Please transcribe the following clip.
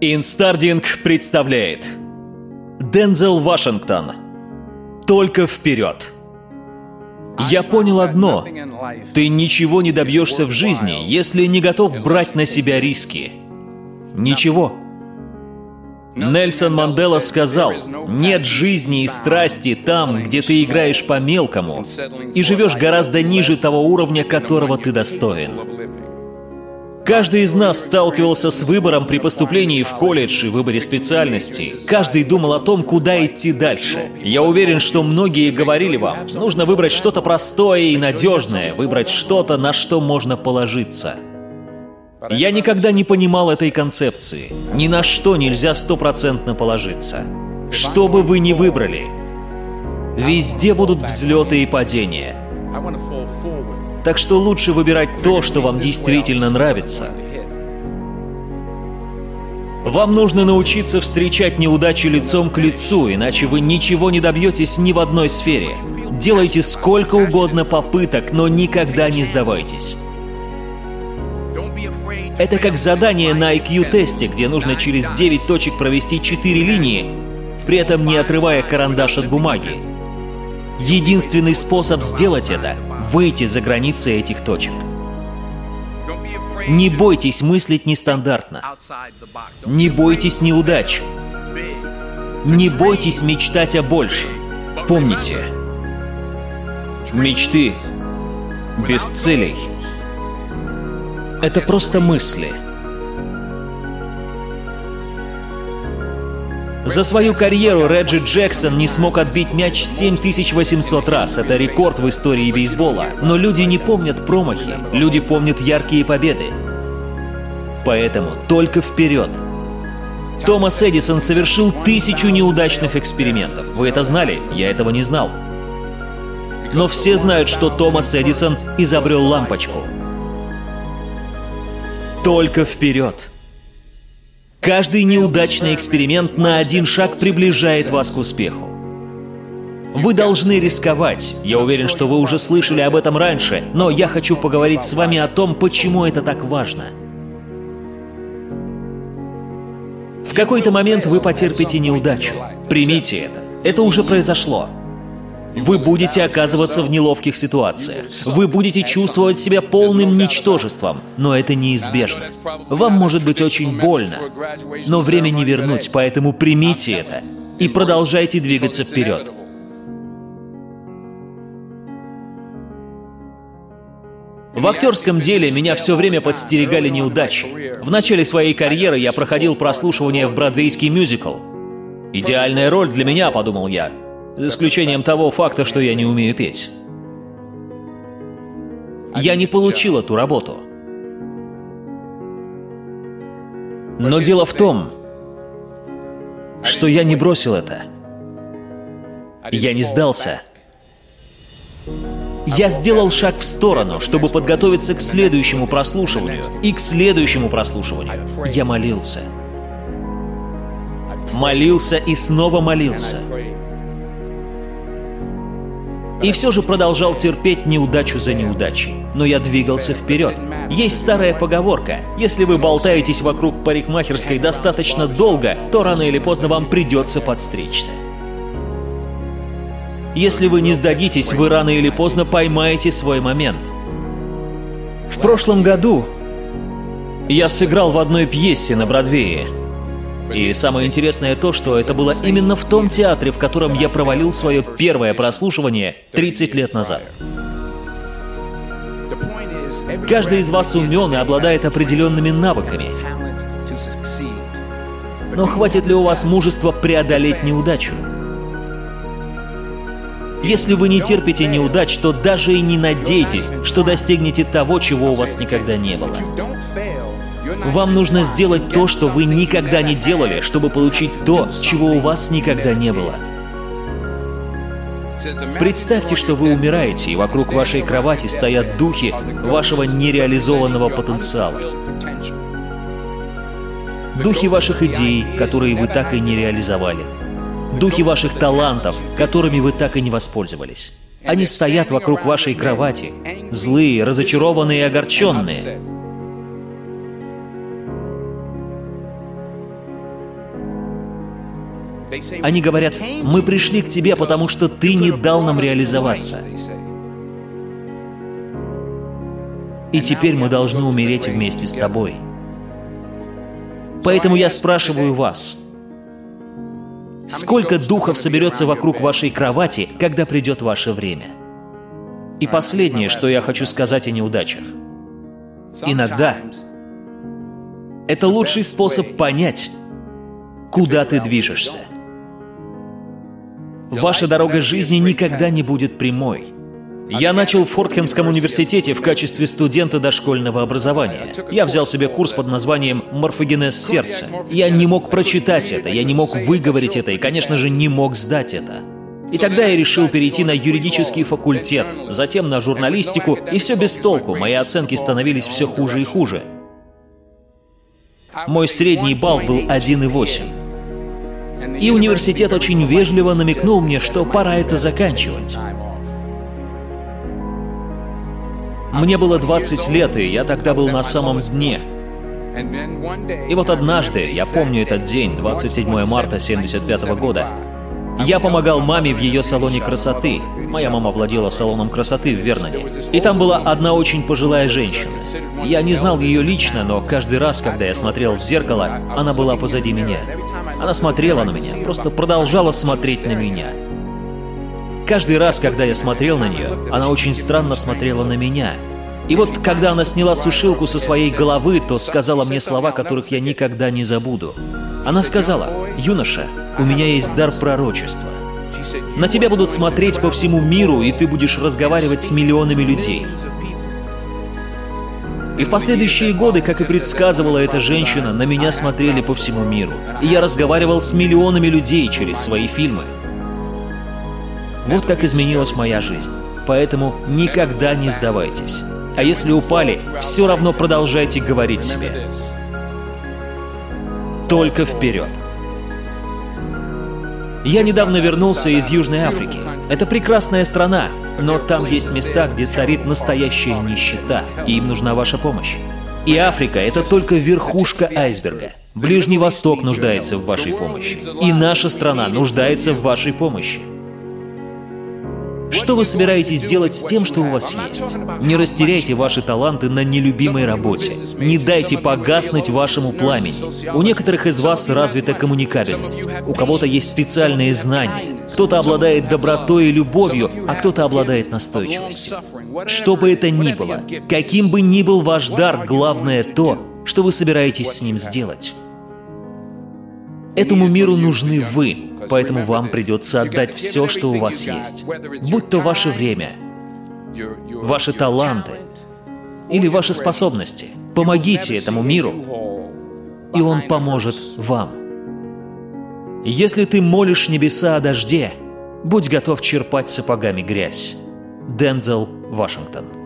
Инстардинг представляет Дензел Вашингтон. Только вперед. Я понял одно. Ты ничего не добьешься в жизни, если не готов брать на себя риски. Ничего. Нельсон Мандела сказал, нет жизни и страсти там, где ты играешь по-мелкому и живешь гораздо ниже того уровня, которого ты достоин. Каждый из нас сталкивался с выбором при поступлении в колледж и выборе специальности. Каждый думал о том, куда идти дальше. Я уверен, что многие говорили вам, нужно выбрать что-то простое и надежное, выбрать что-то, на что можно положиться. Я никогда не понимал этой концепции. Ни на что нельзя стопроцентно положиться. Что бы вы ни выбрали, везде будут взлеты и падения. Так что лучше выбирать то, что вам действительно нравится. Вам нужно научиться встречать неудачи лицом к лицу, иначе вы ничего не добьетесь ни в одной сфере. Делайте сколько угодно попыток, но никогда не сдавайтесь. Это как задание на IQ-тесте, где нужно через 9 точек провести 4 линии, при этом не отрывая карандаш от бумаги. Единственный способ сделать это — выйти за границы этих точек. Не бойтесь мыслить нестандартно. Не бойтесь неудач. Не бойтесь мечтать о большем. Помните, мечты без целей — это просто мысли — За свою карьеру Реджи Джексон не смог отбить мяч 7800 раз. Это рекорд в истории бейсбола. Но люди не помнят промахи, люди помнят яркие победы. Поэтому только вперед. Томас Эдисон совершил тысячу неудачных экспериментов. Вы это знали? Я этого не знал. Но все знают, что Томас Эдисон изобрел лампочку. Только вперед. Каждый неудачный эксперимент на один шаг приближает вас к успеху. Вы должны рисковать. Я уверен, что вы уже слышали об этом раньше, но я хочу поговорить с вами о том, почему это так важно. В какой-то момент вы потерпите неудачу. Примите это. Это уже произошло. Вы будете оказываться в неловких ситуациях. Вы будете чувствовать себя полным ничтожеством, но это неизбежно. Вам может быть очень больно, но время не вернуть, поэтому примите это и продолжайте двигаться вперед. В актерском деле меня все время подстерегали неудачи. В начале своей карьеры я проходил прослушивание в бродвейский мюзикл. «Идеальная роль для меня», — подумал я за исключением того факта, что я не умею петь. Я не получил эту работу. Но дело в том, что я не бросил это. Я не сдался. Я сделал шаг в сторону, чтобы подготовиться к следующему прослушиванию. И к следующему прослушиванию. Я молился. Молился и снова молился и все же продолжал терпеть неудачу за неудачей. Но я двигался вперед. Есть старая поговорка. Если вы болтаетесь вокруг парикмахерской достаточно долго, то рано или поздно вам придется подстричься. Если вы не сдадитесь, вы рано или поздно поймаете свой момент. В прошлом году я сыграл в одной пьесе на Бродвее – и самое интересное то, что это было именно в том театре, в котором я провалил свое первое прослушивание 30 лет назад. Каждый из вас умен и обладает определенными навыками. Но хватит ли у вас мужества преодолеть неудачу? Если вы не терпите неудач, то даже и не надейтесь, что достигнете того, чего у вас никогда не было. Вам нужно сделать то, что вы никогда не делали, чтобы получить то, чего у вас никогда не было. Представьте, что вы умираете, и вокруг вашей кровати стоят духи вашего нереализованного потенциала. Духи ваших идей, которые вы так и не реализовали. Духи ваших талантов, которыми вы так и не воспользовались. Они стоят вокруг вашей кровати, злые, разочарованные и огорченные. Они говорят, мы пришли к тебе, потому что ты не дал нам реализоваться. И теперь мы должны умереть вместе с тобой. Поэтому я спрашиваю вас, сколько духов соберется вокруг вашей кровати, когда придет ваше время? И последнее, что я хочу сказать о неудачах. Иногда это лучший способ понять, куда ты движешься. Ваша дорога жизни никогда не будет прямой. Я начал в Фортхемском университете в качестве студента дошкольного образования. Я взял себе курс под названием «Морфогенез сердца». Я не мог прочитать это, я не мог выговорить это и, конечно же, не мог сдать это. И тогда я решил перейти на юридический факультет, затем на журналистику, и все без толку, мои оценки становились все хуже и хуже. Мой средний балл был 1,8. И университет очень вежливо намекнул мне, что пора это заканчивать. Мне было 20 лет, и я тогда был на самом дне. И вот однажды, я помню этот день, 27 марта 75 года, я помогал маме в ее салоне красоты. Моя мама владела салоном красоты в Верноне. И там была одна очень пожилая женщина. Я не знал ее лично, но каждый раз, когда я смотрел в зеркало, она была позади меня. Она смотрела на меня, просто продолжала смотреть на меня. Каждый раз, когда я смотрел на нее, она очень странно смотрела на меня. И вот, когда она сняла сушилку со своей головы, то сказала мне слова, которых я никогда не забуду. Она сказала, «Юноша, у меня есть дар пророчества. На тебя будут смотреть по всему миру, и ты будешь разговаривать с миллионами людей. И в последующие годы, как и предсказывала эта женщина, на меня смотрели по всему миру. И я разговаривал с миллионами людей через свои фильмы. Вот как изменилась моя жизнь. Поэтому никогда не сдавайтесь. А если упали, все равно продолжайте говорить себе. Только вперед. Я недавно вернулся из Южной Африки. Это прекрасная страна, но там есть места, где царит настоящая нищета, и им нужна ваша помощь. И Африка — это только верхушка айсберга. Ближний Восток нуждается в вашей помощи. И наша страна нуждается в вашей помощи. Что вы собираетесь делать с тем, что у вас есть? Не растеряйте ваши таланты на нелюбимой работе. Не дайте погаснуть вашему пламени. У некоторых из вас развита коммуникабельность. У кого-то есть специальные знания. Кто-то обладает добротой и любовью, а кто-то обладает настойчивостью. Что бы это ни было, каким бы ни был ваш дар, главное то, что вы собираетесь с ним сделать. Этому миру нужны вы, Поэтому вам придется отдать все, что у вас есть. Будь то ваше время, ваши таланты или ваши способности. Помогите этому миру, и он поможет вам. Если ты молишь небеса о дожде, будь готов черпать сапогами грязь. Дензел Вашингтон